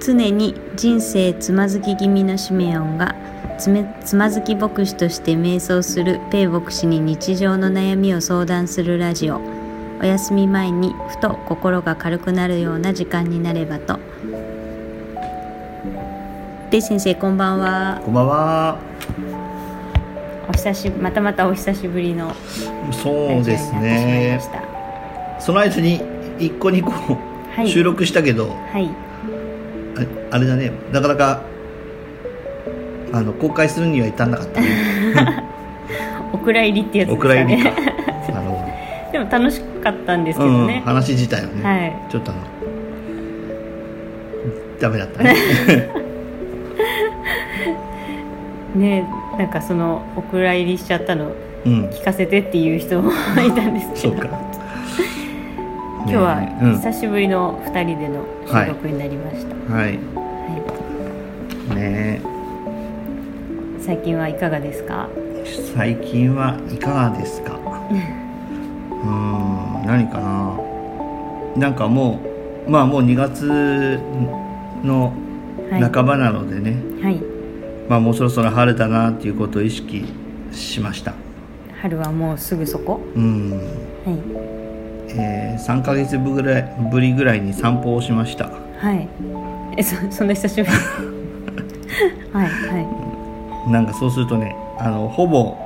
常に人生つまずき気味のシメオンがつめつまずき牧師として瞑想するペイ牧師に日常の悩みを相談するラジオ。お休み前にふと心が軽くなるような時間になればと。ペイ先生こんばんは。こんばんは。お久しまたまたお久しぶりのそうですね。その間に一個二個はい。収録したけど、はいああれだね、なかなかあの公開するには至んなかったね。お蔵入りってやつですおかね蔵入りか。なるほでも楽しかったんですけど。うん、話自体はね、はいちょっとあの ダメだったね。ねなんかそのお蔵入りしちゃったのうん、聞かせてっていう人もいたんですけどそうか。今日は久しぶりの2人での収録になりました、はい。はい。ね最近はいかがですか？最近はいかがですか？うーん。何かな？なんかもうまあもう2月のはい。半ばなのでね、はい。まあもうそろそろ春だなっていうことを意識しました。春はもうすぐそこ？うん、はいえー、3ヶ月ぶぐらいぶりぐらいに散歩をしました。はい。えそそんな久しぶり？はいはなんかそうするとねあのほぼ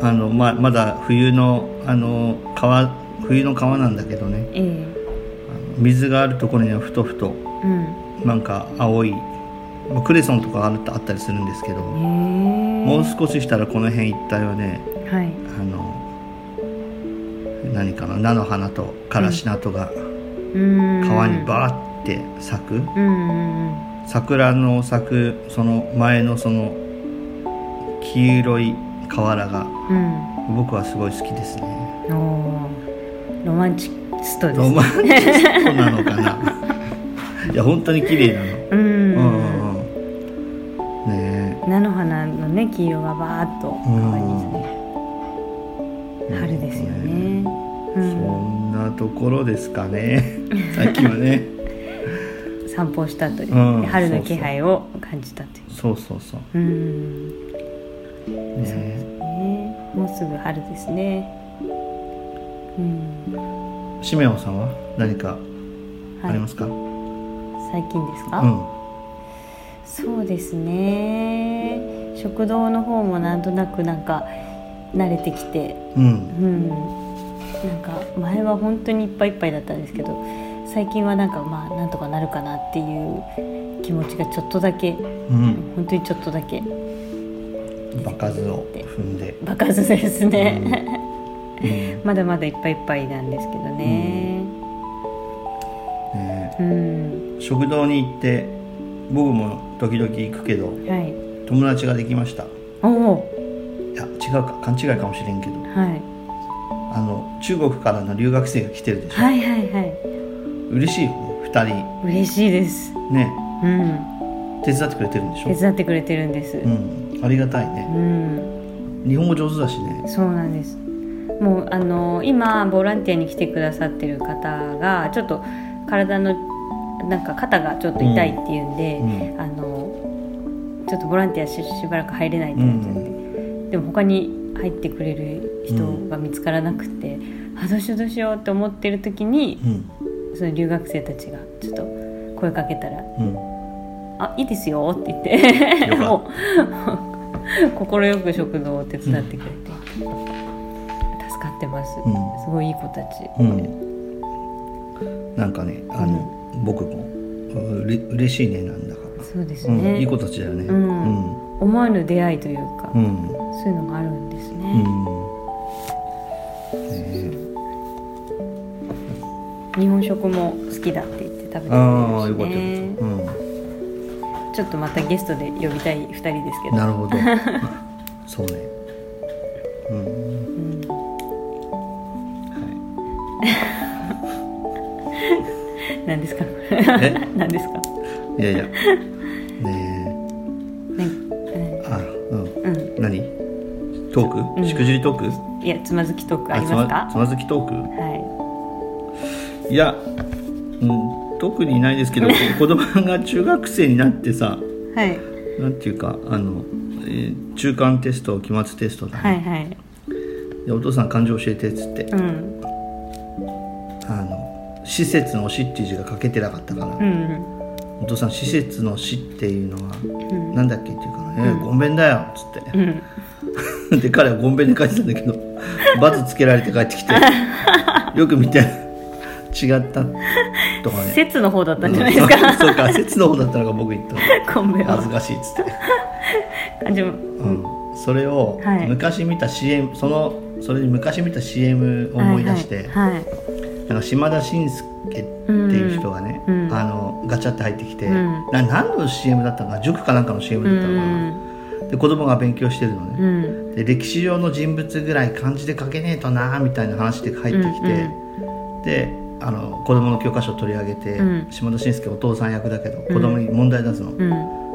あのままだ冬のあの川冬の川なんだけどね。いえ。あの水があるところにはふとふとえうん。なんか青いまあクレソンとかあるあったりするんですけど、へえ。もう少ししたらこの辺一帯はねはい。あの何かな菜の花とからし菜とが川にバーって咲く、うんうんうん。桜の咲くその前のその黄色い河原がうん。僕はすごい好きですね。ロマンチストですロねマンチストなのかな。いや本当に綺麗なの。うん。うんうんうん。ね菜の花のね黄色がバーッと川にですねえ春ですよねうそんんなところですかね。最近はね。散歩したという、うん春の気配を感じたという。そうそうそう。うん。ね。ね。もうすぐ春ですね。うん。シメオンさんは何かありますか、最近ですか、うん。そうですね。食堂の方もなんとなくなんか慣れてきて。うん。うんなんか前は本当にいっぱいいっぱいだったんですけど最近はなんかまあなんとかなるかなっていう気持ちがちょっとだけうん。本当にちょっとだけ。場数を踏んで、爆発ですね、うん。まだまだいっぱいいっぱいなんですけどね。ねうん、食堂に行って僕も時々行くけどはい。友達ができました。いおおや違うか勘違いかもしれんけど。はいあの中国からの留学生が来てるでしょ、はいはいはい。嬉しいよね2人。嬉しいです。ね。うん。手伝ってくれてるんでしょ？手伝ってくれてるんです。うん。ありがたいね。うん。日本語上手だしね。そうなんです。もうあの今ボランティアに来てくださってる方がちょっと体のなんか肩がちょっと痛いっていうんで、うん。あのちょっとボランティアししばらく入れないってなっちゃって、でも他に入ってくれる人が見つからなくて、あどうしようどうしようって思ってる時にう、ん。その留学生たちがちょっと声かけたらうん「あいいですよ」って言ってもう快く食堂を手伝ってくれて、助かってます、うん。すごいいい子たち、うん。なんかねあの、僕もうれ嬉しいねなんだかそうですね、いい子たちだよね。うん。思わぬ出会いというか、うん。うんそういうのがあるんですね日本食も好きだって言って食べてくれるし、ね、ああよかったよかった、ちょっとまたゲストで呼びたい2人ですけど。うん、なるほど。そうね。うん。うん。は何ですかえ何ですか？いいやいや。ねねえ。あうん。うん。何？トーク、うん。しくじりトーク？いやつまずきトークありますか？つまずきトーク？はいいやうんト特にないですけど子供が中学生になってさはい。なんていうかあの、えー中間テスト期末テストだね、はいはい。でお父さん漢字教えてっつって。うん。あの施設の「施」っていう字が書けてなかったから、うんお父さん施設の「施」っていうのはうん。なんだっけって言うからね「ごんべんだよ」っつって。う、ん。で彼はごんべんで書いてたんだけどバツつけられて帰ってきて。よく見て違ったとかね。説の方だったんじゃないですか。そうか説の方だったのが僕言ったコンベは。恥ずかしいっつって、感じも。うん、それをはい。昔見た CM そのそれに昔見た CM を思い出して、はいはいなんか島田紳介っていう人がね、うんうん。あのガチャって入ってきて、うん。な何の CM だったのかな？塾かなんかの CM だったのかな、で子供が勉強してるのね、うん。で歴史上の人物ぐらい漢字で書けねえとなみたいな話で入ってきて、であの子供の教科書を取り上げて、うん。島田紳介お父さん役だけど子供に問題出すの、うん。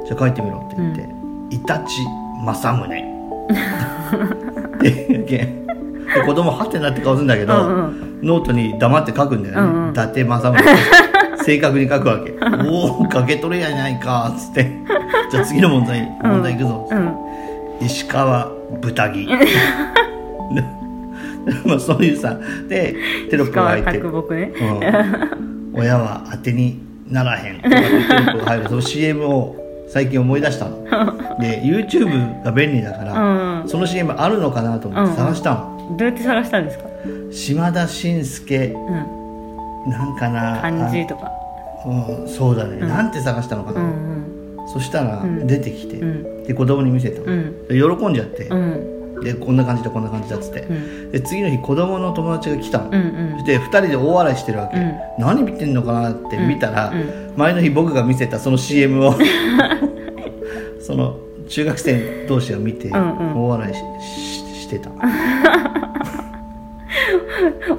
じゃあ書いてみろって言って「イタチ政宗」って言うけ子供はてなって顔するんだけど、うんうん。ノートに黙って書くんだよね。うんうん「伊達政宗」正確に書くわけ「おお書けとるやないか」っつって「じゃあ次の問題問題いくぞ」っつって。うん。石川豚木 まあそういうさでテロップが入ってね。うん。親は当てにならへんとかテロップが入る。その CM を最近思い出したの。で YouTube が便利だから、うん。その CM あるのかなと思って探したの、どうやって探したんですか？島田紳介うん。なんかな漢字とか。あうんそうだね、なんて探したのかな、うんそしたらん。出てきて、うん。で子供に見せたの、喜んじゃって、うんでこんな感じだこんな感じだっつって、うん。で次の日子供の友達が来たの、うんうん。そして2人で大笑いしてるわけ、うん。何見てんのかなって見たら、うんうん。前の日僕が見せたその CM を。その中学生同士が見てんうん。大笑いし,し、してた。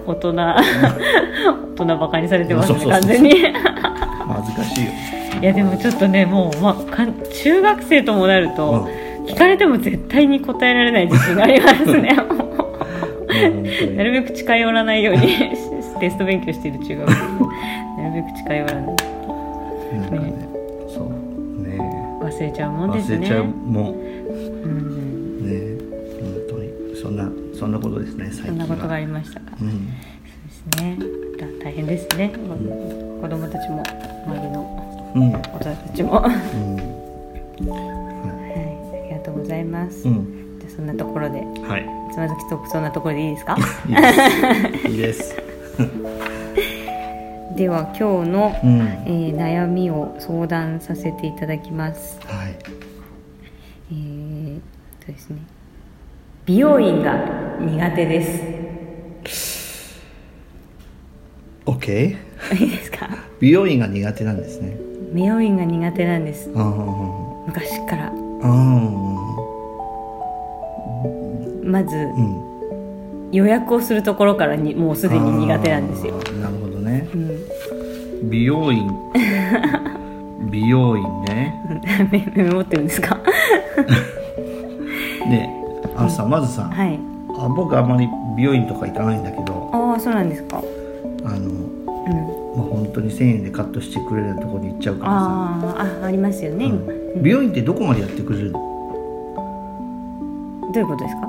大人。大人バカにされてますね完全に。い恥ずかしいよ。やでもちょっとねもう、まあ、中学生ともなると、聞かれても絶対に答えられない自信がありますね。なるべく近寄らないように テスト勉強している中学生。なるべく近寄らない。なん。かね。そう。ね。忘れちゃうもんですね。忘れちゃうもうん。んね。本当に。そんなそんなことですね最近は。そんなことがありましたか。うん。そうですね。だ大変ですね、子供たちも周りのうん。大人たちも、はい、うんざいます、うん。じゃあそんなところで。はい。つまずきトークそんなところでいいですか？いいです。では今日の、うん。えー悩みを相談させていただきます。はい。えー、とですね。美容院が苦手です。OK いいですか？美容院が苦手なんですね。美容院が苦手なんです。あ昔から。ああまず、うん予約をするところからにもうすでに苦手なんですよ。なるほどねうん。美容院 美容院ね メメモってるんですか？ねあのさまずさ、はい。あ僕あんまり美容院とか行かないんだけどああ、そうなんですか。あのうん。まあ本当に1000円でカットしてくれるところに行っちゃうからさ、あーあ、ありますよね、今。うん美容院ってどこまでやってくれるの？どういうことですか？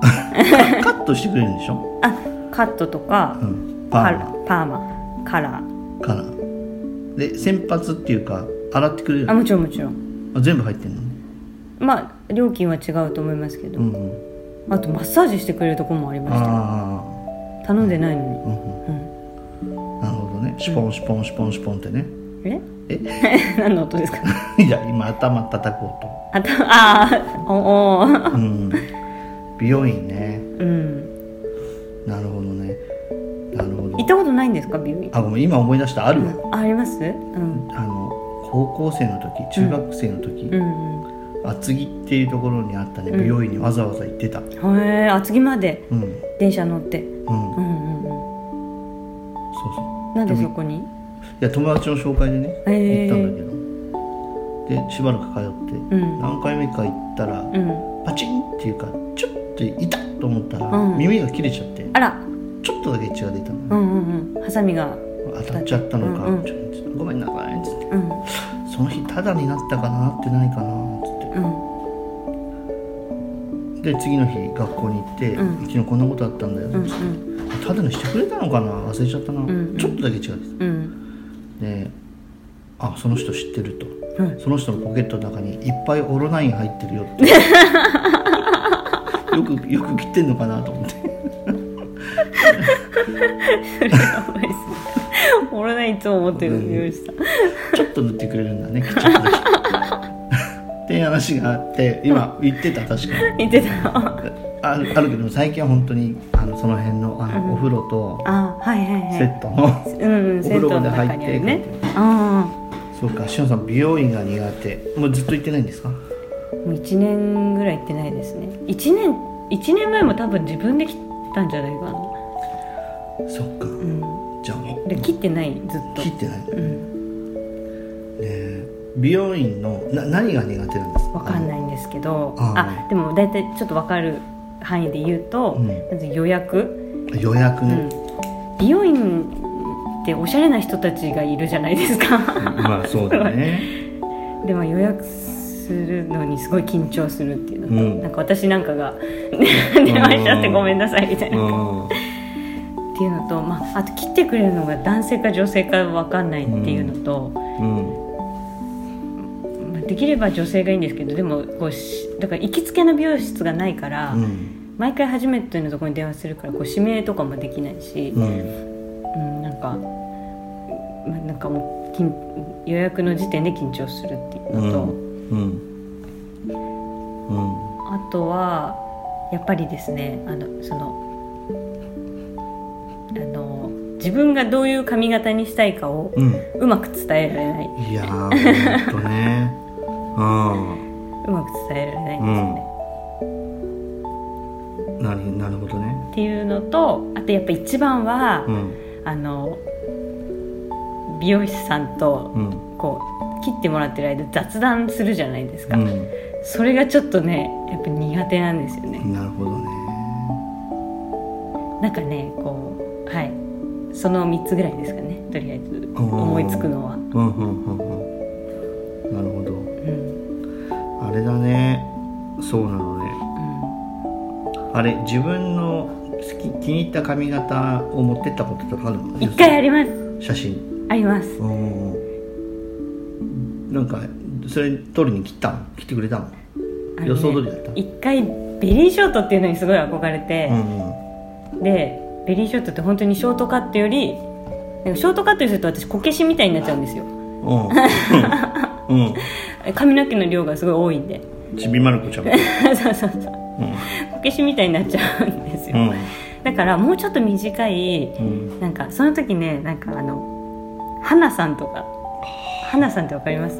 カットしてくれるんでしょ、あ、カットとかう、ん、パーマ。パーマ、カラー。からで洗髪っていうか洗ってくれるあ、もちろんもちろん。あ全部入ってんの？まあ、料金は違うと思いますけど。うん。うんあと、マッサージしてくれるところもありました。頼んでないのに。あ、うん。うん、なるほどね。シュポンシュポンシュポンシュポンってね。え？え？何の音ですか？いや今頭叩こうと。あたあーおおー。うん美容院ね。うん。なるほどね。なるほど。行ったことないんですか美容院？あごめん今思い出した。あるわ、ああります？うん。あの高校生の時中学生の時、うん厚木っていうところにあったねうん。美容院にわざわざ行ってた。うんへえ厚木まで？うん。うん電車乗って？うん。うんうんうんそうそう。なんでもそこに？いや友達の紹介でね行ったんだけど。でしばらく通って、うん。何回目か行ったら、うん。パチンっていうかっと痛っと思ったら、うん。耳が切れちゃってあら。ちょっとだけ血が出たの、うんうんうん。ハサミが。当たっちゃったのか、うんうん。ちょっとごめんなさい。っうん。その日タダになったかな？ってないかな？っつうん。ってで次の日学校に行って、うん昨日こんなことあったんだよ、うんつって。タダにしてくれたのかな？忘れちゃったな、んちょっとだけ違うです。うん。であその人知ってると。うん。その人のポケットの中にいっぱいオロナイン入ってるよって よくよく切ってんのかなと思って。俺ねいつも思ってるうん美容師さん。ちょっと塗ってくれるんだねっていう話があって今言ってた確かに。言ってた。のあるあるけど最近は本当にあのその辺のあの、お風呂とあはいはいはい。セットの、うんうんお風呂で入ってねあそうかしおんさん美容院が苦手。もうずっと行ってないんですか？1年ぐらい行ってないですね。1年一年前も多分自分で切ったんじゃないかな。そっか、うん。じゃあもう。で切ってないずっと。切ってない。ねうん。え美容院のな何が苦手なんですか？わかんないんですけど。ああ。でも大体ちょっとわかる範囲で言うと、うん。まず予約、予約ね、うん、美容院っておしゃれな人たちがいるじゃないですか。まあそうだね。でも予約するのにすごい緊張するっていうのと、うん。なんか私なんかが電話しちゃってごめんなさいみたいな、っうていうのと、まあ、あと切ってくれるのが男性か女性かわかんないっていうのと、んうん。まあできれば女性がいいんですけどでもこうしだから行きつけの美容室がないから、うん。毎回初めてのところに電話するからこう指名とかもできないし、うん。うん、なんか、まあ、なんかもう緊予約の時点で緊張するっていうのと、うん。うん。あとはやっぱりですねあのそのあの自分がどういう髪型にしたいかをうん。うまく伝えられない。いやーほんとね。うん。うまく伝えられないんですよね、なになるほどね。っていうのとあとやっぱ一番は、うん。あの美容師さんとうん。こう切ってもらってる間雑談するじゃないですか、うん。それがちょっとねやっぱ苦手なんですよね。なるほどね。なんかねこうはい。その3つぐらいですかねとりあえず。思いつくのは。うんうんうんうん。なるほど。うん。あれだね。そうなのね。うあれ自分の好き気に入った髪型を持ってったこととかあるの？ん一回あります。写真。あります。うんなんかそれ取りに来たの？来てくれたの？予想通りだった？一回ベリーショートっていうのにすごい憧れてう、んうん。でベリーショートって本当にショートカットよりなんかショートカットにすると私こけしみたいになっちゃうんですよ。うん。うん。髪の毛の量がすごい多いんで。ちびまる子ちゃん。そうそうそう。うん。こけしみたいになっちゃうんですよ、うん。だからもうちょっと短いうん。なんかその時ねなんかあの花さんとか花さんってわかります？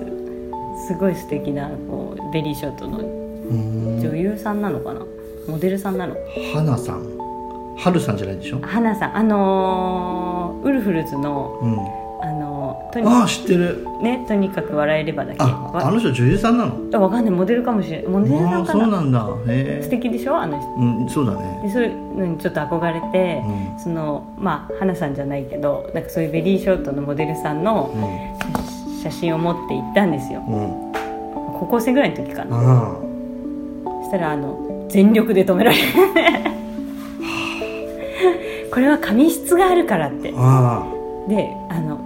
すごい素敵なこうベリーショートのうん。女優さんなのかな？モデルさんなの？花さん。春さんじゃないでしょ？花さん。あのーウルフルズのうん。あのーとにああ知ってる。ねとにかく笑えればだけ。あわあの人女優さんなの？あわかんない。モデルかもしれないモデルさんかな？そうなんだ。素敵でしょ？あの人。うんそうだね。でそういうのにちょっと憧れて、うん。そのまあ花さんじゃないけどなんかそういうベリーショートのモデルさんの写真を持って行ったんですよ。うん。うん高校生ぐらいの時かな。あそしたらあの全力で止められる これは髪質があるからって。であの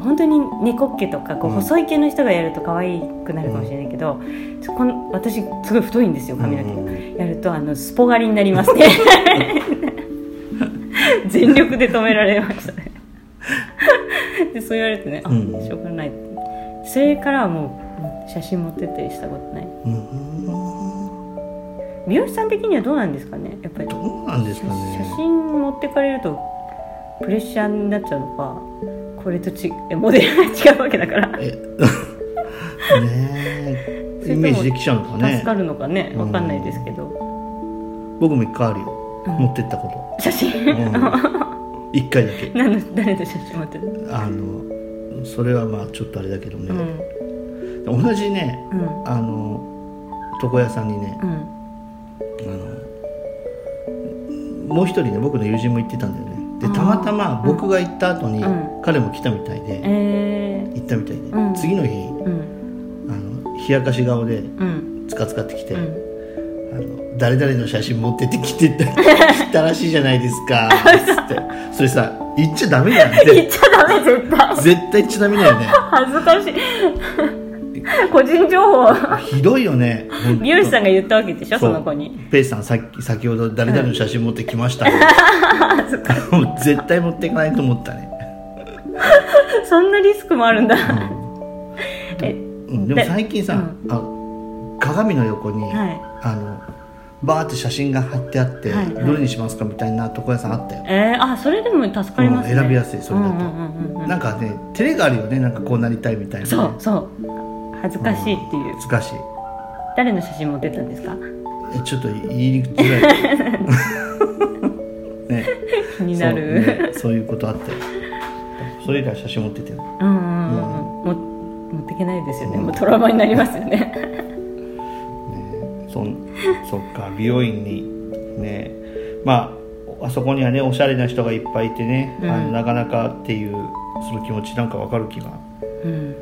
本当に猫っ毛とかこううん。細い毛の人がやると可愛くなるかもしれないけど、そこの私すごい太いんですよ髪の毛、うんやるとあのスポ狩りになりますね。全力で止められましたね。でそう言われてねあ、うん。しょうがない。ってそれからはもう写真持ってったりしたことない。うん。美容師さん。的にはどうなん。ですかねやっぱりどうなん。ですかね写真持ってかれるとプレッシャーになっちゃうのかこれとちえモデルが違うわけだからえねえイメージできちゃうのかね助かるのかねうん。わかん。ないですけど、僕も一回あるよ、うん。持ってったこと写真、うん、一回だけ何の誰の写真持ってるあのそれはまあちょっとあれだけどね、うん。同じねうん。あの床屋さんにね、うん。あのもう一人ね僕の友人も行ってたんだよね。でたまたま僕が行った後にうん。彼も来たみたいで、え行ったみたいで、うん。次の日あの冷やかし顔でうん。つかつかってきて、うん。あの誰々の写真持ってってきて たらしいじゃないですかつって。それさ言っちゃダメだよね。言っちゃダメ絶対。絶対言っちゃダメだよね。恥ずかしい。個人情報。ひどいよね。美容師さんが言ったわけでしょその子に。ペイさんさっき先ほど誰々の写真持ってきました。よ、もう絶対持っていかないと思ったね、そんなリスクもあるんだ。えうん、でも最近さ、うあ鏡の横に、はい。あのバーって写真が貼ってあって、はい。はいどれにしますかみたいな床屋さんあったよ、えー、あそれでも助かりますね、うん選びやすいそれだと。うんうんなんかね照れがあるよねなんかこうなりたいみたいな、ね、そうそう。恥ずかしいっていう、難しい。誰の写真持ってったんですか？えちょっと言いづらい。ね。気になる。そう,、ね、そういうことあってそれ以来写真持っててよ。うんうんうんうん。も持っていけないですよね、もうトラウマになりますよねそん そっか美容院にね。まああそこにはねおしゃれな人がいっぱいいてね、うん。あのなかなかっていうその気持ちなんかわかる気がうん、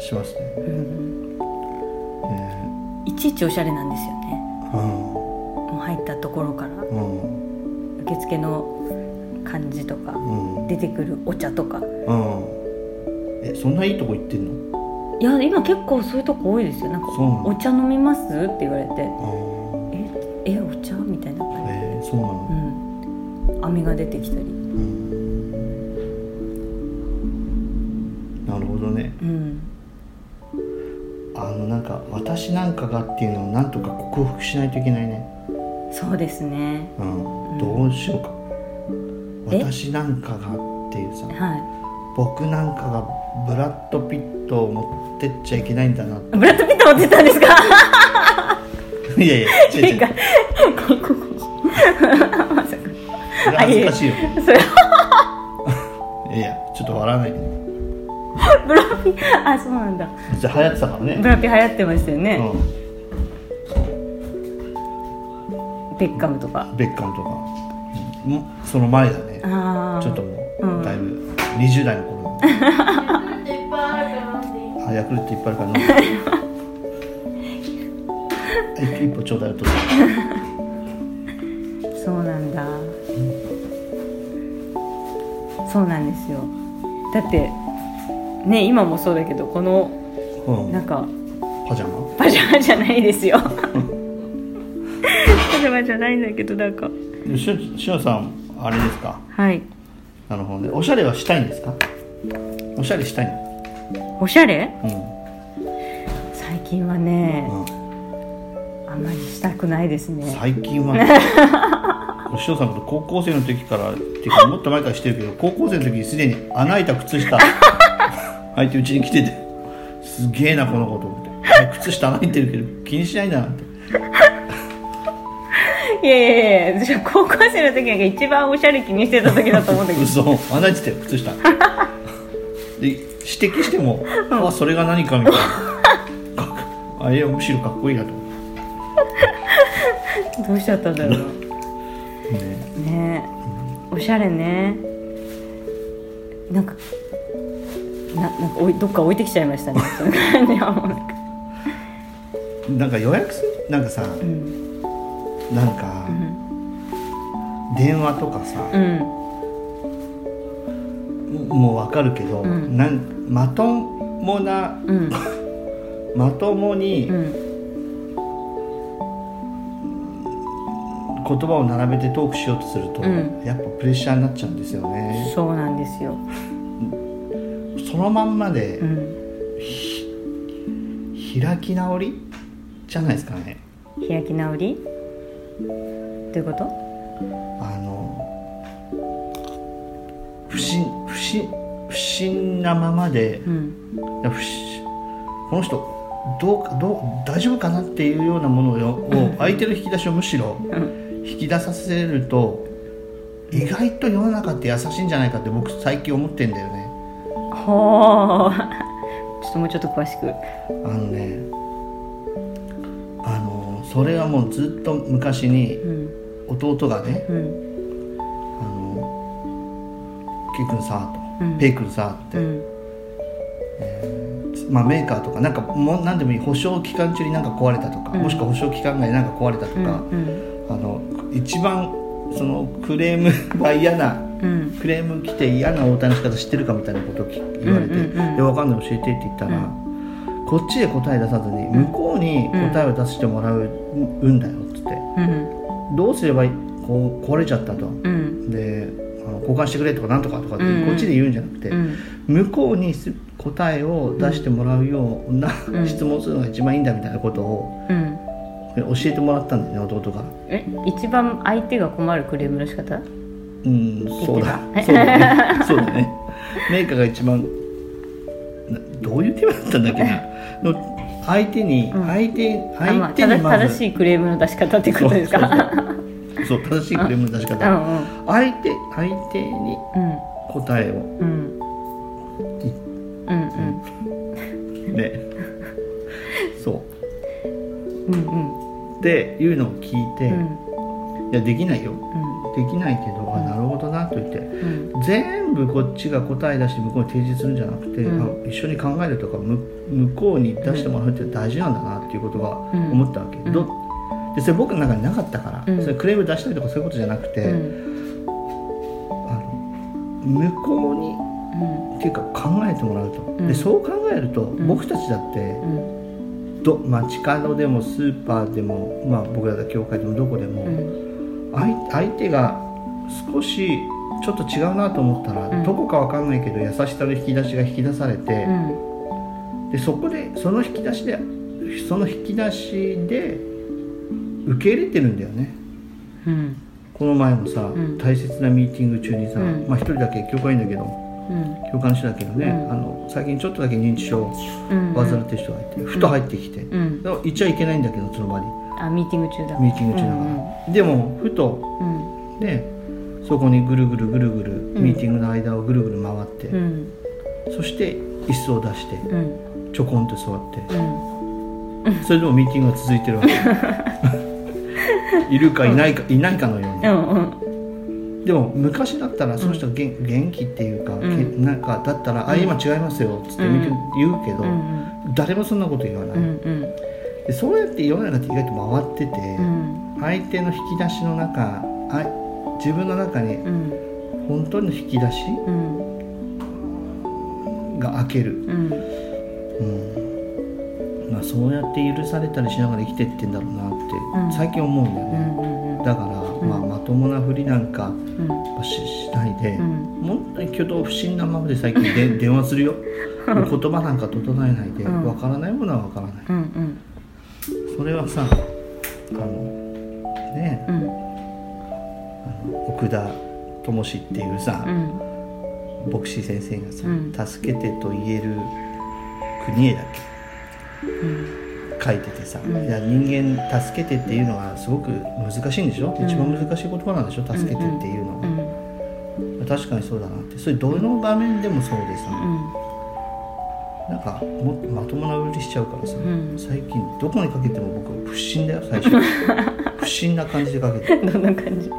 しますね。うん、ねいちいちおしゃれなんですよね。うもう入ったところから。んうん。受付の感じとかうん。出てくるお茶とか。うん。えそんないいとこ行ってんの？いや今結構そういうとこ多いですよ。なんかそうなのお茶飲みます?」って言われて。あ「ええお茶?」みたいな感じ。あえー、そうなのうん。飴が出てきたり。うん。なるほどね。うん。あのなんか私なんかがっていうのをなんとか克服しないといけないね。そうですね。うん。どうしようか。え？私なんかがっていうさ。は僕なんかがブラッド・ピットを持ってっちゃいけないんだなブラッド・ピット持ってたんですか？いやいや違う違う。まさ恥ずかしいよ。それ。いやいやちょっと笑わないでブラピあそうなんだ。じゃあ流行ってたからね。ブラピ流行ってましたよね、うベッカムとか。んベッカムとか。うんその前だね。ちょっともうん。うだいぶ20代の頃あヤクルトいっぱいあるから飲一 一歩ちょうだいと。そうなんだ。そうなんですよ。だってね今もそうだけどこのうん。なんかパジャマ？パジャマじゃないですよ。パジャマじゃないんだけどなんか。でしおしおさんあれですか？はい。なるほどね。おしゃれはしたいんですか？おしゃれしたいの？おしゃれ？うん。最近はね、うん。あんまりしたくないですね。最近はねし おさんと高校生の時からっていうかもっと前からしてるけど高校生の時にすでに穴開いた靴下。履いてうちに来ててすげえなこの子と思って。靴下穴開いてるけど気にしないなって。いやいやいや私は高校生の時なんか一番おしゃれ気にしてた時だと思うんだけど。嘘。穴開いてたよ靴下。で指摘しても、あそれが何かみたいな。あいやむしろかっこいいなと。思どうしちゃったんだろう。ね。ね。えおしゃれね。なんかななんかおいどっか置いてきちゃいましたね。その感じはもうなんかなんか予約すなんかさうん。なんか、電話とかさ、うんもうわかるけど、うん。なんまともなうん。まともにうん。言葉を並べてトークしようとすると、うん。やっぱプレッシャーになっちゃうんですよね。そうなんですよ。そのまんまでうん。開き直りじゃないですかね。開き直り？どういうこと？あの不審不審不審なままでうん。この人どうかどう大丈夫かなっていうようなものをを相手の引き出しをむしろうん。引き出させると意外と世の中って優しいんじゃないかって僕最近思ってんだよね。ほう ちょっともうちょっと詳しく。あのねあのそれはもうずっと昔にうん。弟がねうん。あのキー君さ」とうん「ペイ君さ」って、うん。まあ、メーカーとかなんかもう何でもいい保証期間中になんか壊れたとか、うん。もしくは保証期間外になんか壊れたとうんか、あの一番そのクレーム が嫌なうん。クレーム来て嫌な応対の仕方知ってるかみたいなことを聞言われて「うんうんうん。で分かんない教えて」って言ったら、こっちで答え出さずに向こうに答えを出してもらうんだよっつって、うん。どうすればこう壊れちゃったと。うん。で交換してくれとかなんとかとかってこっちで言うんじゃなくて、うん。向こうにす答えを出してもらうような、うん。質問するのが一番いいんだみたいなことをうん。教えてもらったんだよね弟が。え一番相手が困るクレームの仕方？うんそうだ。そうだね。そうだね。メーカーが一番などういうテーマだったんだっけな？の相手に、うん。相手相手にまず正正しいクレームの出し方ってことですか？そう正しいクレームの出しうん方相手相手にうん答えを。うん。うん。うんうん。ね。そう。んうんうっていうのを聞いて、うん。いやできないよ。できないけど、あなるほどなと言って。うん。全部こっちが答え出して向こうに提示するんじゃなくて、うん。あ一緒に考えるとかむ向こうに出してもらうって大事なんだなっていうことがうん。思ったわけ、うん。どでそれ僕の中になかったから、うん。それクレーム出したりとかそういうことじゃなくて、うん。あの向こうにっていうか考えてもらうと、うん。でそう考えると、ん。僕たちだってうん。ど街角でもスーパーでも、まあ、僕らが教会でもどこでも、うん。相相手が少しちょっと違うなと思ったら、うん。どこかわかんないけど優しさの引き出しが引き出されて、うん。でそこでその引き出しでその引き出しで受け入れてるんだよね。うんこの前もさ、ん。大切なミーティング中にさ、うん。まあ一人だけ教会員だけどうん。教官の人だけどね、うん。あの最近ちょっとだけ認知症をうん。患ってる人がいて、ふと入ってきて、うん。でも言っちゃいけないんだけどその場に。あミーティング中だ。ミーティング中だから、でもふとうん。でそこにぐるぐるぐるぐるうん。ミーティングの間をぐるぐる回って、うん。そして椅子を出してうん。ちょこんと座って。うん。それでもミーティングが続いてるわけ いるかいないか、いないかのように。うんうん。でも昔だったらその人が元元気っていうか、ん。けなんかだったら「あ今違いますよ」っつって言うけど、うん誰もそんなこと言わない、うんうん。でそうやって世の中って意外と回ってて、うん。相手の引き出しの中あ自分の中にうん。本当の引き出しうん。が開ける、うん。うん。まあ、そうやって許されたりしながら生きてってんだろうなって、うん。最近思うんだようね、んうん。だから、まあ、まともなふりなんかうん。ししないで、うん。本当に挙動不審なままで最近で 電話するよ。言葉なんか整えないでうん。わからないものはわからない。うんうん。それはさあのねうん。あの奥田智志っていうさ、うん。牧師先生がさ、うん。助けてと言える国へだっうん。け書いててさ、うん。いや人間助けてっていうのはすごく難しいんでしょ、うん。一番難しい言葉なんでしょ？助けてっていうのうが、ん確かにそうだなって。それどの場面でもそうでさ、なんかもっとまともな売りしちゃうからさ、ん。最近どこにかけても僕不審だよ最初。不審な感じでかけて。うんどんな感じ？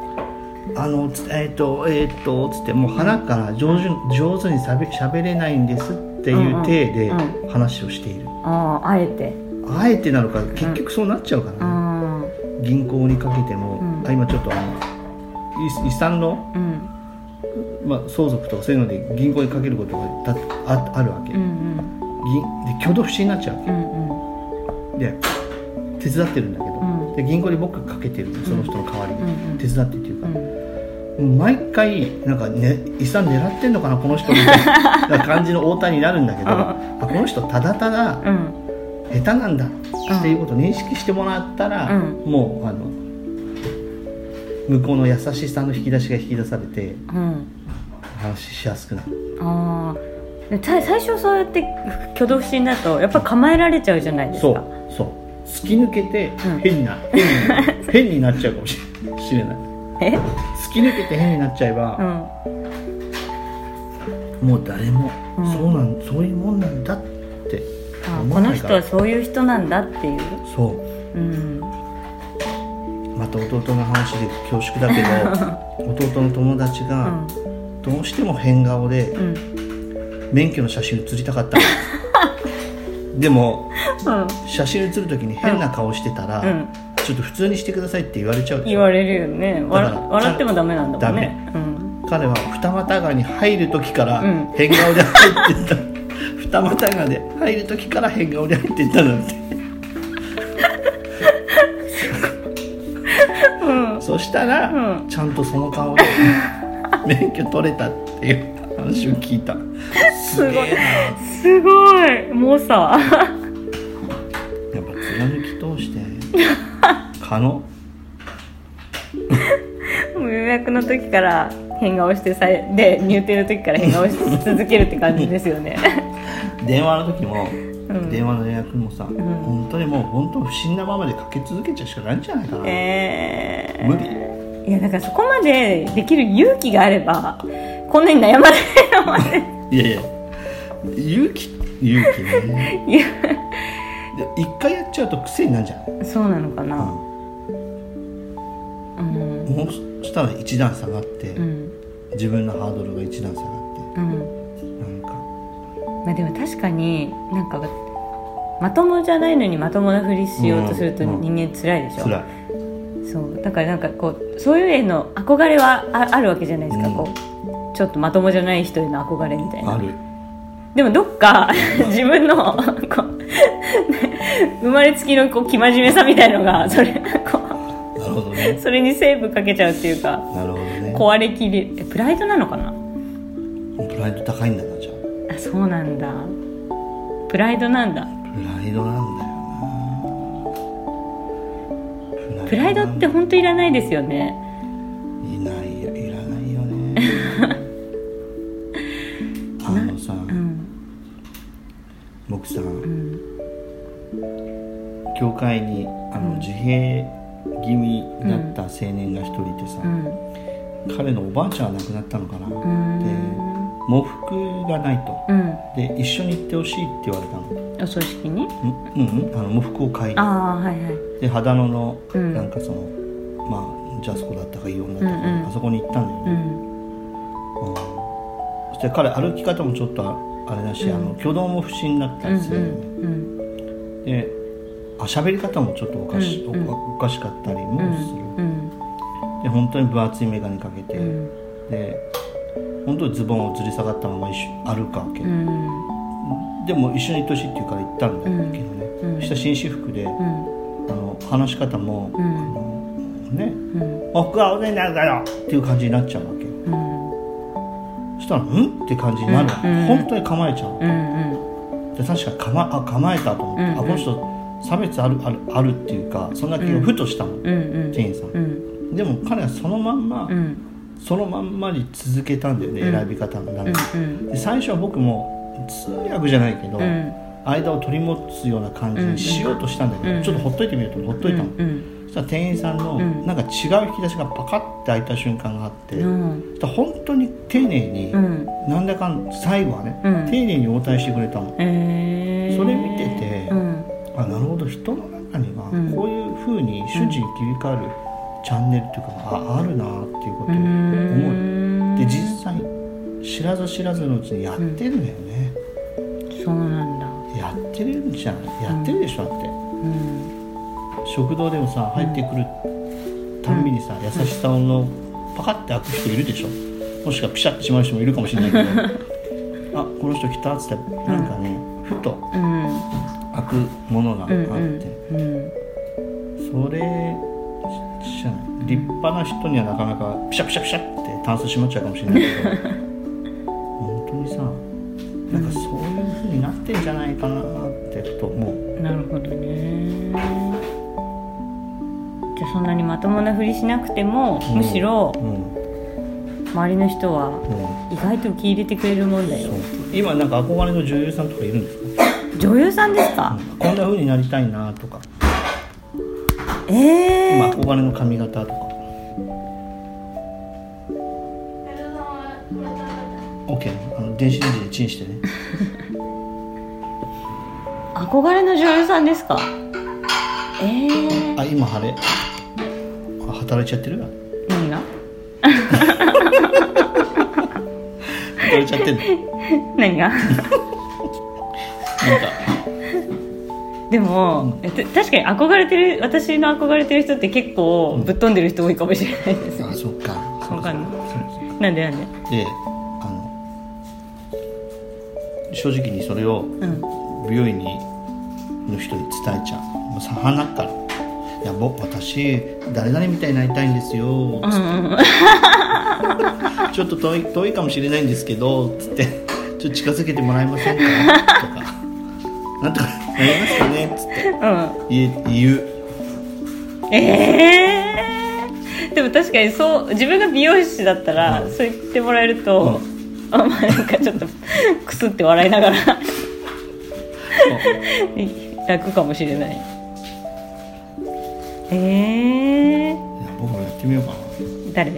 あのつえっ、とえっ、とつってもう腹から上手上手にしゃべ喋れないんですっていう体でう話をしている、あああえてあえてなのか結局そうなっちゃうからね、あ銀行にかけても、うん。あ今ちょっとあの遺遺産の、まあ、相続とかそういうので銀行にかけることがたああるわけ、うん銀で挙動不審になっちゃうわけ。うんうん。で手伝ってるんだけど、うん。で銀行に僕がかけてるのその人の代わりに、うんうん。手伝ってっていうか。う、ん。毎回なんか、ね、遺産狙ってんのかなこの人みたいな感じの応対になるんだけど、この人ただただうん下手なんだっていうことを認識してもらったら、うもうあの向こうの優しさの引き出しが引き出されてうん。話しやすくなる。あ最初そうやって挙動不審だとやっぱ構えられちゃうじゃないですそうかそう。突き抜けてうん。変にな、変にな変になっちゃうかもしれない。え？突き抜けて変になっちゃえば、うん。もう誰も、うん。そうなんそういうもんなんだってこの人はそういう人なんだっていう。そう。うん。また弟の話で恐縮だけど 弟の友達が、どうしても変顔でうん。免許の写真写りたかったの。でもうん。写真写る時に変な顔してたら、うん。ちょっと普通にしてくださいって言われちゃう言われるよね。笑ってもダメなんだもんね。うん。彼は二股川に入る時からうん。変顔で入ってった、二股川で入る時から変顔で入ってったなんて。うん。そしたら、うん。ちゃんとその顔で免許取れたっていう話を聞いた。すげえなすごい。もうさやっぱ貫き通して 可能。もう予約の時から変顔してさで入店の時から変顔し続けるって感じですよね電話の時も、うん。電話の予約もさ、本当にもう本当不審なままでかけ続けちゃうしかないんじゃないかな、えー、無理。いやだからそこまでできる勇気があればこんなに悩まないのまで。いやいや。勇気勇気ね。いや。で一回やっちゃうと癖になるんじゃない、そうなのかな。うん。もうそしたら一段下がって、うん。自分のハードルが一段下がっうんて。なん。かまあでも確かになんかまともじゃないのにまともなふりしようとするとうん人間辛いでしょ、辛い。そう。だからなんかこうそういうへの憧れはああるわけじゃないですか、うん。こうちょっとまともじゃない人への憧れみたいな。ある。でもどっか自分のこう生まれつきのこう生真面目さみたいのがそれこなるほどね。うそれにセーブかけちゃうっていうかなるほどね。壊れきり。えプライドなのかな？プライド高いんだなじゃああそうなんだ。プライドなんだ。プライドなんだよな。プライドって本当いらないですよね。いないよいらないよね。あのさ、うん。僕さうん。教会にあの、自閉気味になった青年が一人いてさ、うん。彼のおばあちゃんが亡くなったのかな、うん。で喪服がないと。うん。で一緒に行ってほしいって言われたの。お葬式に？うんうん。あの喪服を買いに。ああはいはい。で秦野のうん。なんかその、まあジャスコだったかイオンだったか、うんうん。あそこに行ったんだよね、うん。うんそして彼歩き方もちょっとああれだし、うん。あの挙動も不審だったうんりする、うんであ喋り方もちょっとおかし,、うんうん。おおかしかったりもする、うん。で本当に分厚い眼鏡かけて、うん。で本当にズボンをずり下がったまま一緒歩くわけ、うん。でも一緒に行ってほしいって言うから行ったんだけどね、うん。そしたら紳士服で、うん。あの話し方も、うん。あのね。うん「僕はおねになるだよ!」っていう感じになっちゃうわけ。うん。そしたら「ん?」って感じになる、うん。うん。本当に構えちゃう、うんで確かに構あ構えたと思って、うんうん。あこの人差別あるあるあるっていうかそんな気がふとしたの、うんうん。店員さん、うん。でも彼はそのまんま、うんそのまんまに続けたんだよね、うん。選び方の中で,、うんで最初は僕も通訳じゃないけど、うん。間を取り持つような感じにしようとしたんだけど、うんちょっとほっといてみるとほっといたの、うんそしたら店員さんのうん。なんか違う引き出しがパカッて開いた瞬間があって、うん。本当に丁寧に、うん。なんだかん最後はね、うん。丁寧に応対してくれたの、えー。それ見ててうん。あなるほど人の中にはうん。こういうふうに瞬時に切り替わるチャンネルっていうか、ああるなっていうことをう思んう。で実際知らず知らずのうちにやってんだよね、そうなんだ。やってるんじゃん。やってるでしょだって。うん。食堂でもさ入ってくるたんびにさ、優しさのパカッて開く人いるでしょ。もしくはピシャッてしまう人もいるかもしれないけど。あこの人来たっつってなんかね、ふとうん。開くものがあって、うんうん。それ立派な人にはなかなかピシャピシャピシャってタンス閉まっちゃうかもしれないけど。本当にさなんかそういう風になってんじゃないかなってふと思う。なるほどね。じゃあそんなにまともなふりしなくても、むしろうん。周りの人はうん。意外と受け入れてくれるもんだよ。そう。今なんか憧れの女優さんとかいるんですか、女優さんですか、こんな風になりたいなとか。ええ今憧れの髪型とか電子レンジでチンしてね。憧れの女優さんですか？ええあ今晴れ？あ働いちゃってる？何が？取れちゃってんの？何が？なんか。でも、えた確かに憧れてる私の憧れてる人って結構ぶっ飛んでる人多いかもしれないです、あそっか。わかんない。なんでなんで？であの正直にそれをうん。美容院にの人に伝えちゃう。もうさはなっから「いや僕私誰々みたいになりたいんですよ」うんうんちょっと遠い遠いかもしれないんですけど」つって「ちょっと近づけてもらえませんか?」とか「なんとかなりますかね?」つって。うん。言う。えー、でも確かにそう自分が美容師だったら、うん。そう言ってもらえると、あまあなんかちょっと クスって笑いながら。楽かもしれない。えー、いや僕もやってみようかな。誰？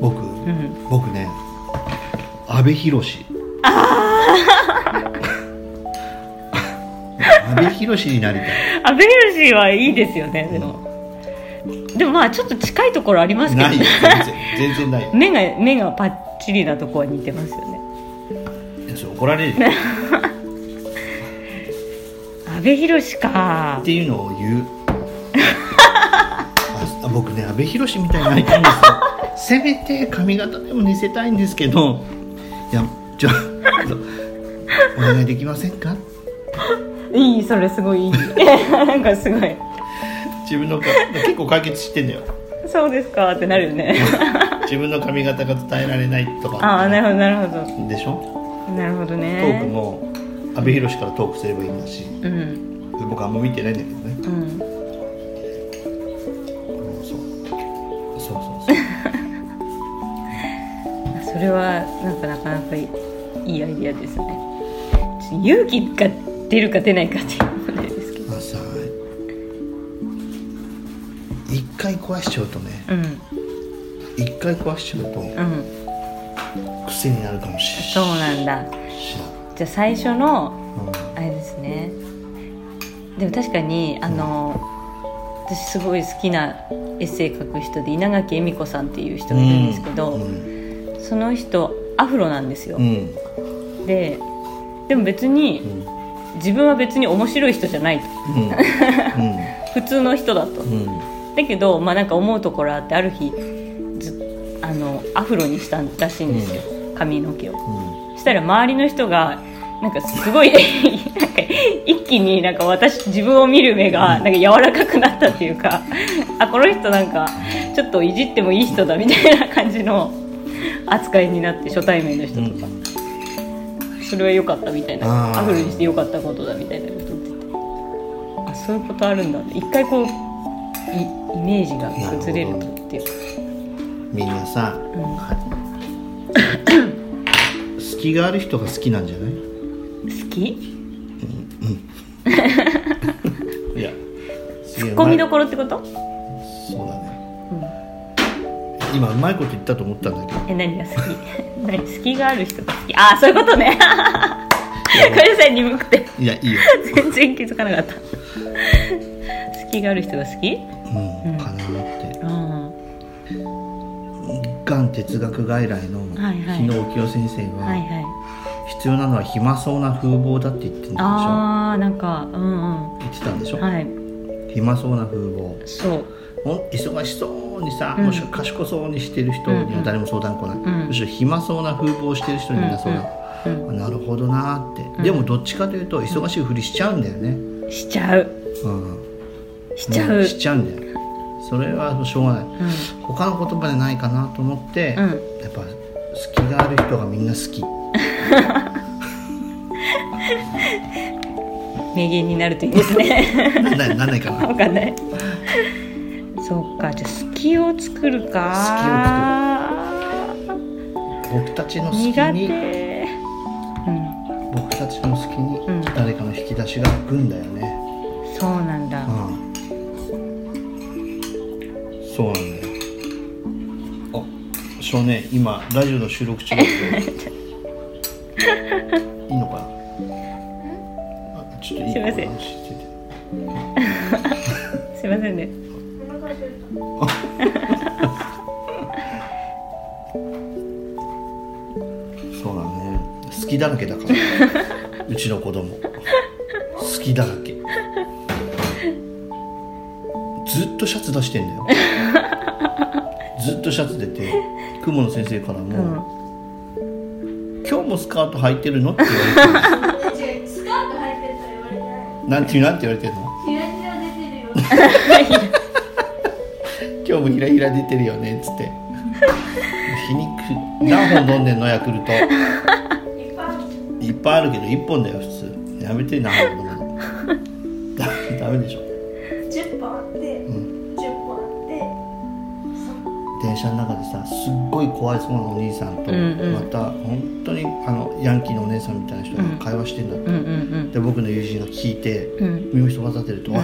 僕、ん。僕ね阿部寛。阿部寛になりたい。阿部寛はいいですよねでも、でもまあちょっと近いところありますけど。ない。ね全然ない。目が目がパッチリなとこは似てますよね怒られる。よ阿部寛か。っていうのを言う。あ僕ね阿部寛みたいになりたいんですよ。せめて髪型でも似せたいんですけど。いやちょお願いできませんか？いいそれすごいいい。なんかすごい。自分のか結構解決してんだよ。そうですか？ってなるよね。自分の髪型が伝えられないとか。ああなるほどなるほでしょ？どなるほどトークねも阿部寛からトークすればいいんだし。うん。僕あんま見てないんだけどね。うん。うんそう。そうそうそう。それはなんかなかなかいいアイディアですね。勇気が出るか出ないかっていう問題ですけど。まあさ一回壊しちゃうとね。うん。一回壊しちゃうとうん癖になるかもしそうなんだ。れないじゃあ最初のうん。あれですね。でも確かにあの私すごい好きなエッセイ書く人で稲垣恵美子さんっていう人がいるんですけど、うん。その人アフロなんですよ、うん。ででも別にうん。自分は別に面白い人じゃないと。うん。普通の人だと。うんうん。だけど、まあ、なんか思うところあってある日ずあのアフロにしたらしいんですよ、髪の毛を。そしたら周りの人がなんかすごいなんか一気になんか私自分を見る目がなんか柔らかくなったっていうかあこの人なんかちょっといじってもいい人だみたいな感じの扱いになって初対面の人うん。とか、それは良かったみたいな。アフロにして良かったことだみたいなこと言って。てあそういうことあるんだって一回こうイイメージが崩れるとっていう。かみんなさ、うんは隙がある人が好きなんじゃない？好き？いやツッコミどころってこと？そうだね、今うまいこと言ったと思ったんだけど。え何が好き？何？好きがある人が好き？ああそういうことね。ごめんなさい鈍くて。いやいいよ、全然気づかなかった。好きがある人が好き？うんうんかなって。うん哲学外来の日野沖夫先生は、はいはい。必要なのは暇そうな風貌だって言ってんでしょ。ああなんかうんうん。言ってたんでしょ、はい。暇そうな風貌。そう。忙しそうにさ、うん。もしくは賢そうにしてる人には誰も相談来ない、うん。むしろ暇そうな風貌をしてる人にみんな相談、うんあなるほどなーって、うん。でもどっちかというと忙しいふりしちゃうんだよね、しちゃう。うん、しちゃう、んしちゃうんだよそれはしょうがない。うん。他の言葉でないかなと思って、うん。やっぱ隙がある人がみんな好き。名言になるといいですね。なんないなんないかな。わかんない。そうかじゃあ隙を作るか。僕たちの好き苦に手。うん。僕たちの好きにうん。誰かの引き出しが来るんだよね。そうなんだ、うん少年今ラジオの収録中だけどいいのかな？あちょっといいすいません。すいませんね。好きだらけだから。うちの子供。好きだらけ。ずっとシャツ出してんだよ雲野先生からも、今日もスカート履いてるの?」って言われてスカート履いてるとは言われてない。なんてなんて言われてんの？ひらひら出てるよ。今日もひらひら出てるよねっつって。皮肉。何本飲んでんの？ヤクルト。いっぱいあるけど1本だよ普通。やめて何本飲むの。だ ダメでしょ電車の中でさすっごい怖いそうなお兄さんと、また本当にあのヤンキーのお姉さんみたいな人が会話してんだって、で僕の友人が聞いて、うん。耳をそば立てると「ん。おい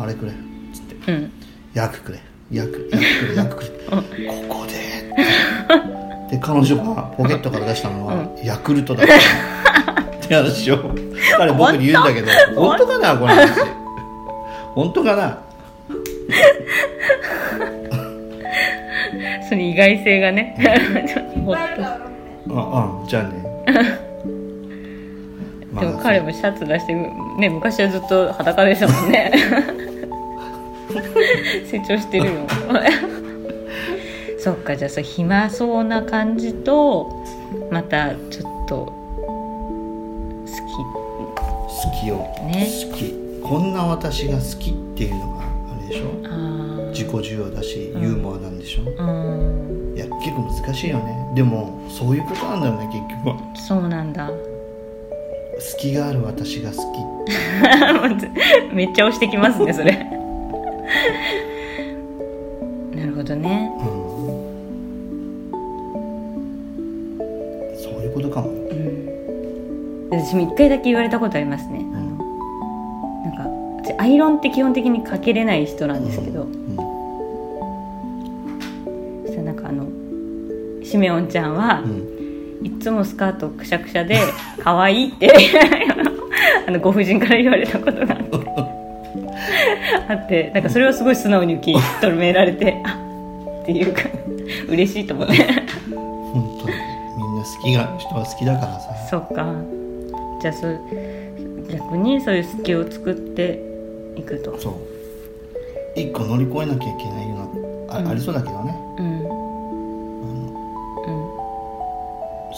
あれくれ」っつって。うん「薬くれ薬薬くれ薬くれ 」ここで」で彼女がポケットから出したのは、ヤクルトだった。って話を彼僕に言うんだけど本当かなこの話。本当かな？外性がね。いっぱいあああじゃあね。ま あでも彼もシャツ出してね昔はずっと裸でしたもんね。成長してるよ。そっかじゃあそう暇そうな感じとまたちょっと好好きよ、ね。好き。こんな私が好きっていうのがあれでしょ？きあ自己需要だしユーモアなんでしょ、あうん。いや結構難しいよね。でもそういうことなんだよね結局は。そうなんだ。好きがある私が好 めっちゃ押してきますねそれ。なるほどね。き、うん、そういうことかも。うん。私も一回だけ言われたことありますね。あのなんか私アイロンって基本的にかけれない人なんですけど、うんシメオンちゃんは、うん。いつもスカートくしゃくしゃで 可愛いって あのご婦人から言われたことがあって。あってなんかそれをすごい素直に受け止められてあっていうか嬉しいと思って。本当。にみんな好きが人は好きだからさ。そっか。じゃあそう逆にそういう好きを作っていくと。そう。一個乗り越えなきゃいけないようなあ,、うん。ありそうだけどね。うん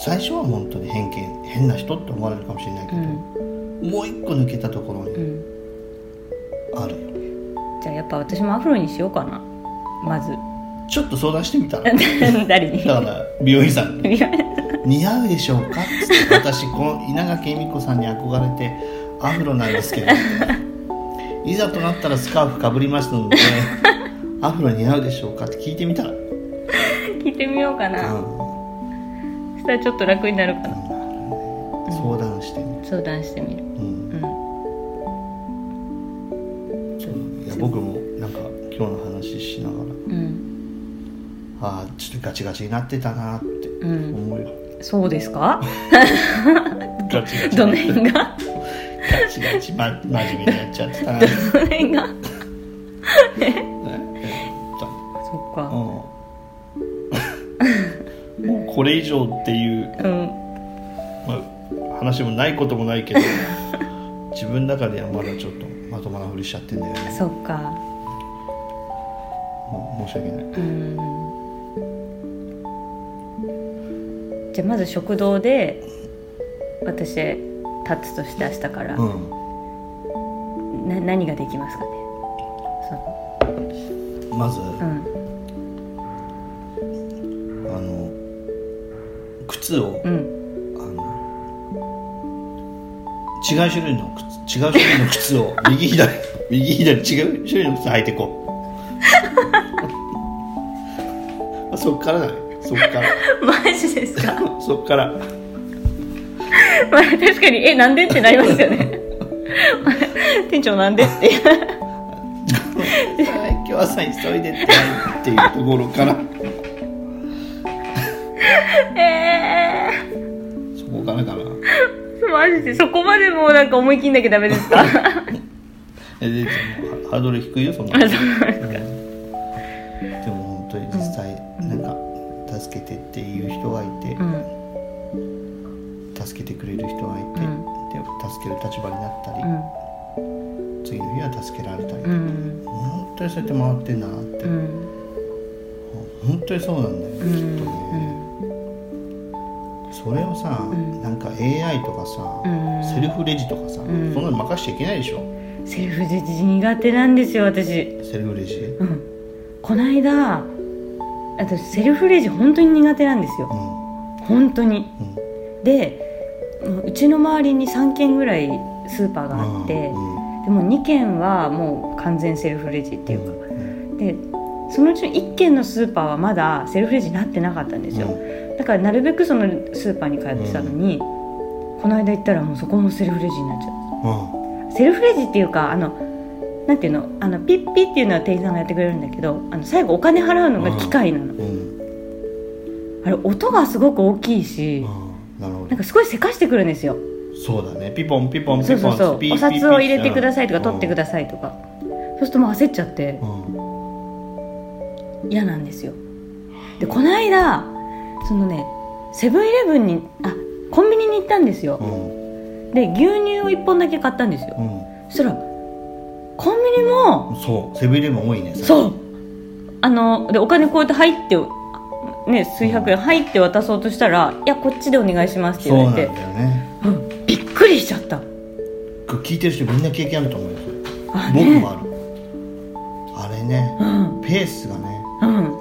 最初は本当に偏見変な人って思われるかもしれないけうど、ん。もう一個抜けたところにうん。あるよ、じゃあやっぱ私もアフロにしようかな。まず。ちょっと相談してみたら？誰に？だから美容院さんに 「似合うでしょうか?」っつって私この稲垣恵美子さんに憧れてアフロなんですけど。いざとなったらスカーフかぶりますのでアフロ似合うでしょうか？って聞いてみたら、聞いてみようかな、うそしたらちょっと楽になるかな、ん、相談してみる、相談してみる。うん。うん。そう。いや僕もなんか今日の話しながら。うん。ああちょっとガチガチになってたなってうん。思うよ、そうですか？ガチガチどの辺が？ガチガチ、ま、真面目にやっちゃってたな。どの辺が？そこれ以上っていう、うん。まあ、話もないこともないけど 自分の中ではまだちょっとまともなふりしちゃってんだよね。そっか。もう申し訳ない。うん。じゃあまず食堂で私立つとして明日から、うん。な何ができますかね？まず、その靴を、うん。うんあの違う種類の靴違う種類の靴を 右左右左違う種類の靴履いてこう。そっからだね。そっから。マジですか？そっから。まあ確かにえなんでってなりますよね。店長なんでって。今日朝急いでってっていうところからマジでそこまでもうなんか思い切んなきゃダメですか？えででもハードル低いよそんな。あそうなんですか。でも本当に実際なんか助けてっていう人がいてうん。助助けてくれる人がいて、うん。で助ける立場になったり、うん。次の日は助けられたり、うん。本当にそうやって回ってんだなって、うん。本当にそうなんだよきっと AI とかさ、うん。セルフレジとかさ、ん。そんなの任しちゃいけないでしょ？セルフレジ苦手なんですよ私。セルフレジ？うん。こないだ私セルフレジ本当に苦手なんですよ。う本当に。んうん。でうちの周りに3軒ぐらいスーパーがあって、うんでも2軒はもう完全セルフレジっていうか、うんでそのうちの1軒のスーパーはまだセルフレジになってなかったんですよ、だからなるべくそのスーパーに通ってたのに、この間行ったらもうそこもセルフレジになっちゃうセルフレジっていうかあのなんていうの？あのピッピっていうのは店員さんがやってくれるんだけどあの最後お金払うのが機械なの、うん。あれ音がすごく大きいし、うん。なるほど。なんかすごいせかしてくるんですよ。そうだね。ピポンピポンピポンそうそうそうお札を入れてくださいとか取ってくだださいとか、そうするともう焦っちゃって。うん。嫌なんですよ。でこの間そのねセブンイレブンにあコンビニに行ったんですよ。うん。で牛乳を1本だけ買ったんですよ。うん。そしたらコンビニもそうセブンイレブン多いねそう。あのでお金こうやって入ってね数百円入って渡そうとしたら「いやこっちでお願いします」ってそうなんだよ言われてね。うん。びっくりしちゃった。聞いてる人みんな経験あると思うよそれ。あね。僕もある。あれねうん。ペースがね。うん。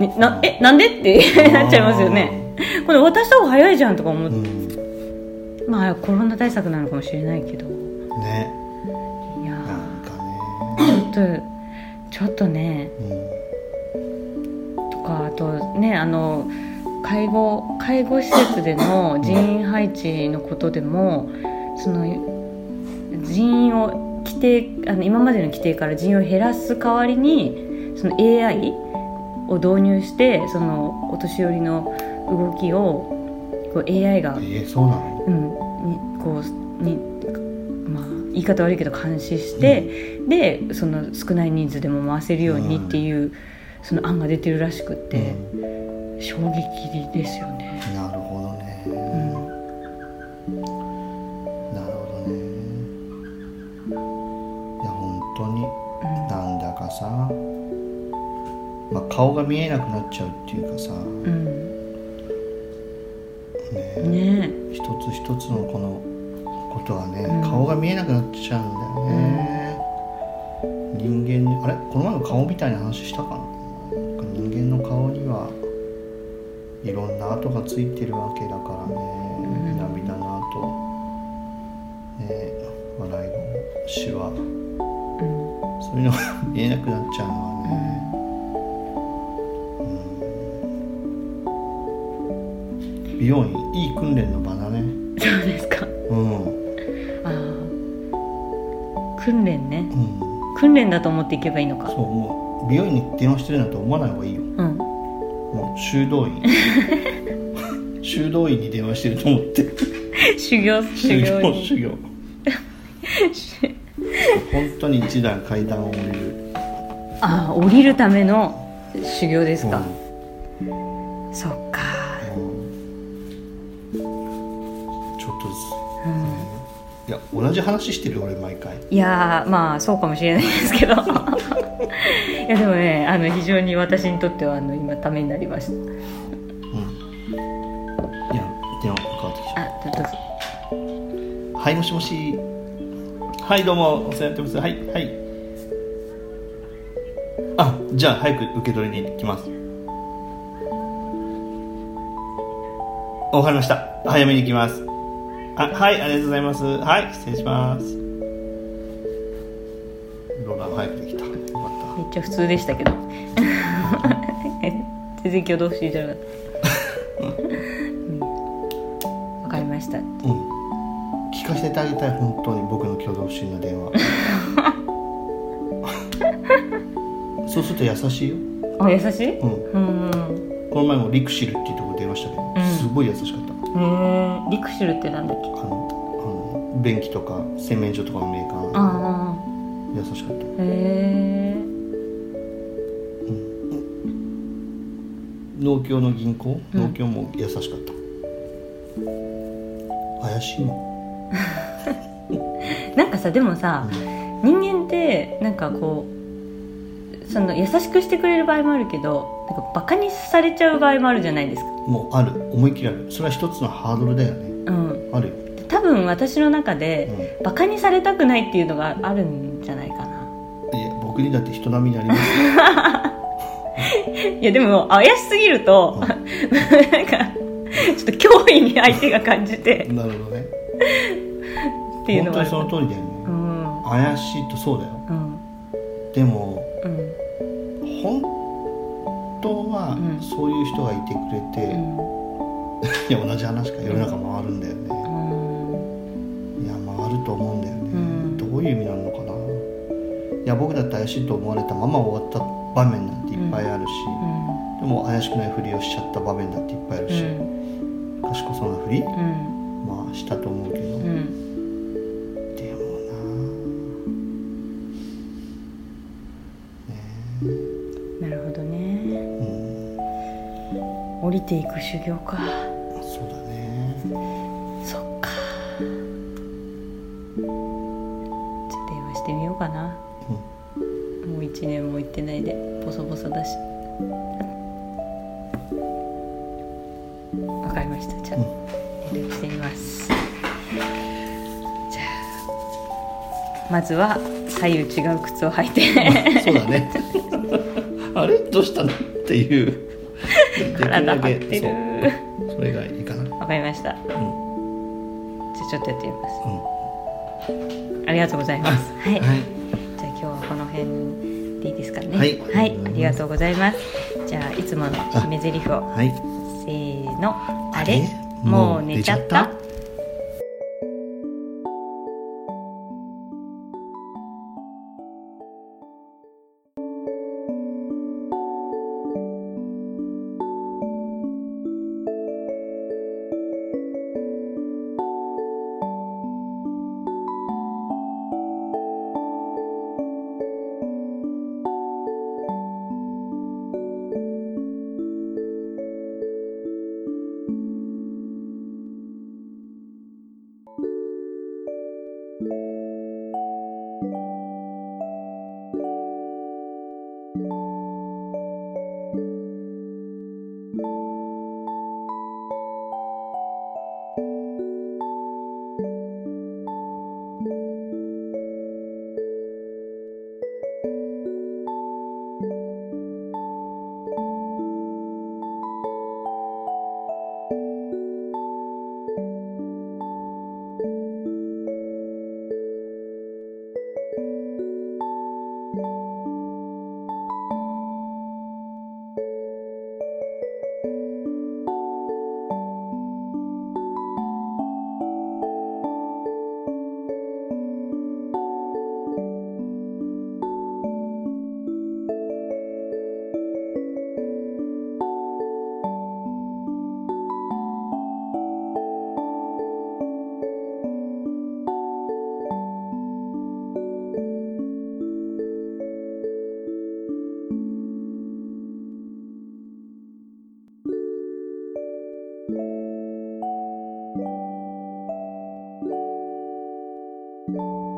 ねなえなんでって なっちゃいますよねこれ渡した方が早いじゃんとか思って、うん。まあコロナ対策なのかもしれないけど。ね。いやなんかーちょっとちょっとね。ねとかあとねあの介護介護施設での人員配置のことでもその人員を規定あの今までの規定から人員を減らす代わりにその AI を導入してそのお年寄りの動きをこう AI がうん、えー、そうなの？うん、にこうに、まあ、言い方悪いけど監視して、でその少ない人数でも回せるようにっていう、その案が出てるらしくって、衝撃ですよね。うんなるほどね、うん。なるほどね。いや本当になんだかさ、まあ、顔が見えなくなっちゃうっていうかさ、うん一つ一つのこのことがね、うん。顔が見えなくなっちゃうんだよね、人間にあれ？この前の顔みたいな話したかな？人間の顔にはいろんな跡がついてるわけだからね、ん。涙の跡。ね笑いのシワうん。そういうのが見えなくなっちゃうのはね、うん。美容院いい訓練の場訓練ね。うん。訓練だと思っていけばいいのか。そうもう美容院に電話してるなんて思わない方がいいよ。うん。もう修道院。修道院に電話してると思って。修行修行に。修行 本当に一段階段を降りる。ああ降りるための修行ですか、うん。そっか。うん。ちょっとずつ、うんいや同じ話してるよ俺毎回。いやーまあそうかもしれないですけど。いやでもねあの非常に私にとってはあの今ためになりました。うん。いや電話かかってきちゃあどどうぞ。うはいもしもし。はいどうもお世話になってます。はいはい。あじゃあ早く受け取りに行きます。わかりました。早めに行きますあはいありがとうございます。はい失礼します。ローラー早くできた。よかっめっちゃ普通でしたけど。全然挙動不審じゃなかった。うん。わ、かりましたたうん。聞かせてあげたい本当に僕の挙動不審な電話。そうすると優しいよ。あ優しい？うん。うんこの前もリクシルっていうところ電話したけど、うん。すごい優しかった。へえリクシルってなんだっけ？あのあの便器とか洗面所とかのメーカーあ優しかった。あへえ。農協の銀行、うん。農協も優しかった。怪しいの なんかさでもさ、人間ってなんかこうその優しくしてくれる場合もあるけどなんかバカにされちゃう場合もあるじゃないですかもうある思いっきりある。それは一つのハードルだよね。うん。あるよ、多分私の中うで、ん、バカにされたくないっていうのがあるんじゃないかな。いや僕にだって人並みにありますよ。いやでも怪しすぎると、なんかちょっと脅威に相手が感じて。なるほどね。っていうのは本当にその通りだよね、うん。怪しいとそうだよ。うん。でもうん。本当はうん。そういう人がいてくれて、いや同じ話か世の中回るんだよね、うん。いや回ると思うんだよね、うん。どういう意味なのかな。いや僕だって怪しいと思われたまま終わった場面なんていっぱいあるし、でも怪しくないふりをしちゃった場面だっていっぱいあるうし、ん。賢そうなふり、うん。まあしたと思うけど、うん降りていく修行か。そうだね。そっか。じゃあ電話してみようかな。もう1年も行ってないで。ボソボソだし。わかりました。じゃあ、連絡してみます。じゃあまずは左右違う靴を履いて。そうだね。あれ？どうしたの？っていう体張ってるそれがいいかな。わかりました。うんじゃあちょっとやってみます。うありがとうございます。はい、んはい。じゃあ今日はこの辺でいいですかね。はい。はい、ありがとうございます。じゃあいつもの決め台詞を。はい。せーの。あれ？もう寝ちゃった「Música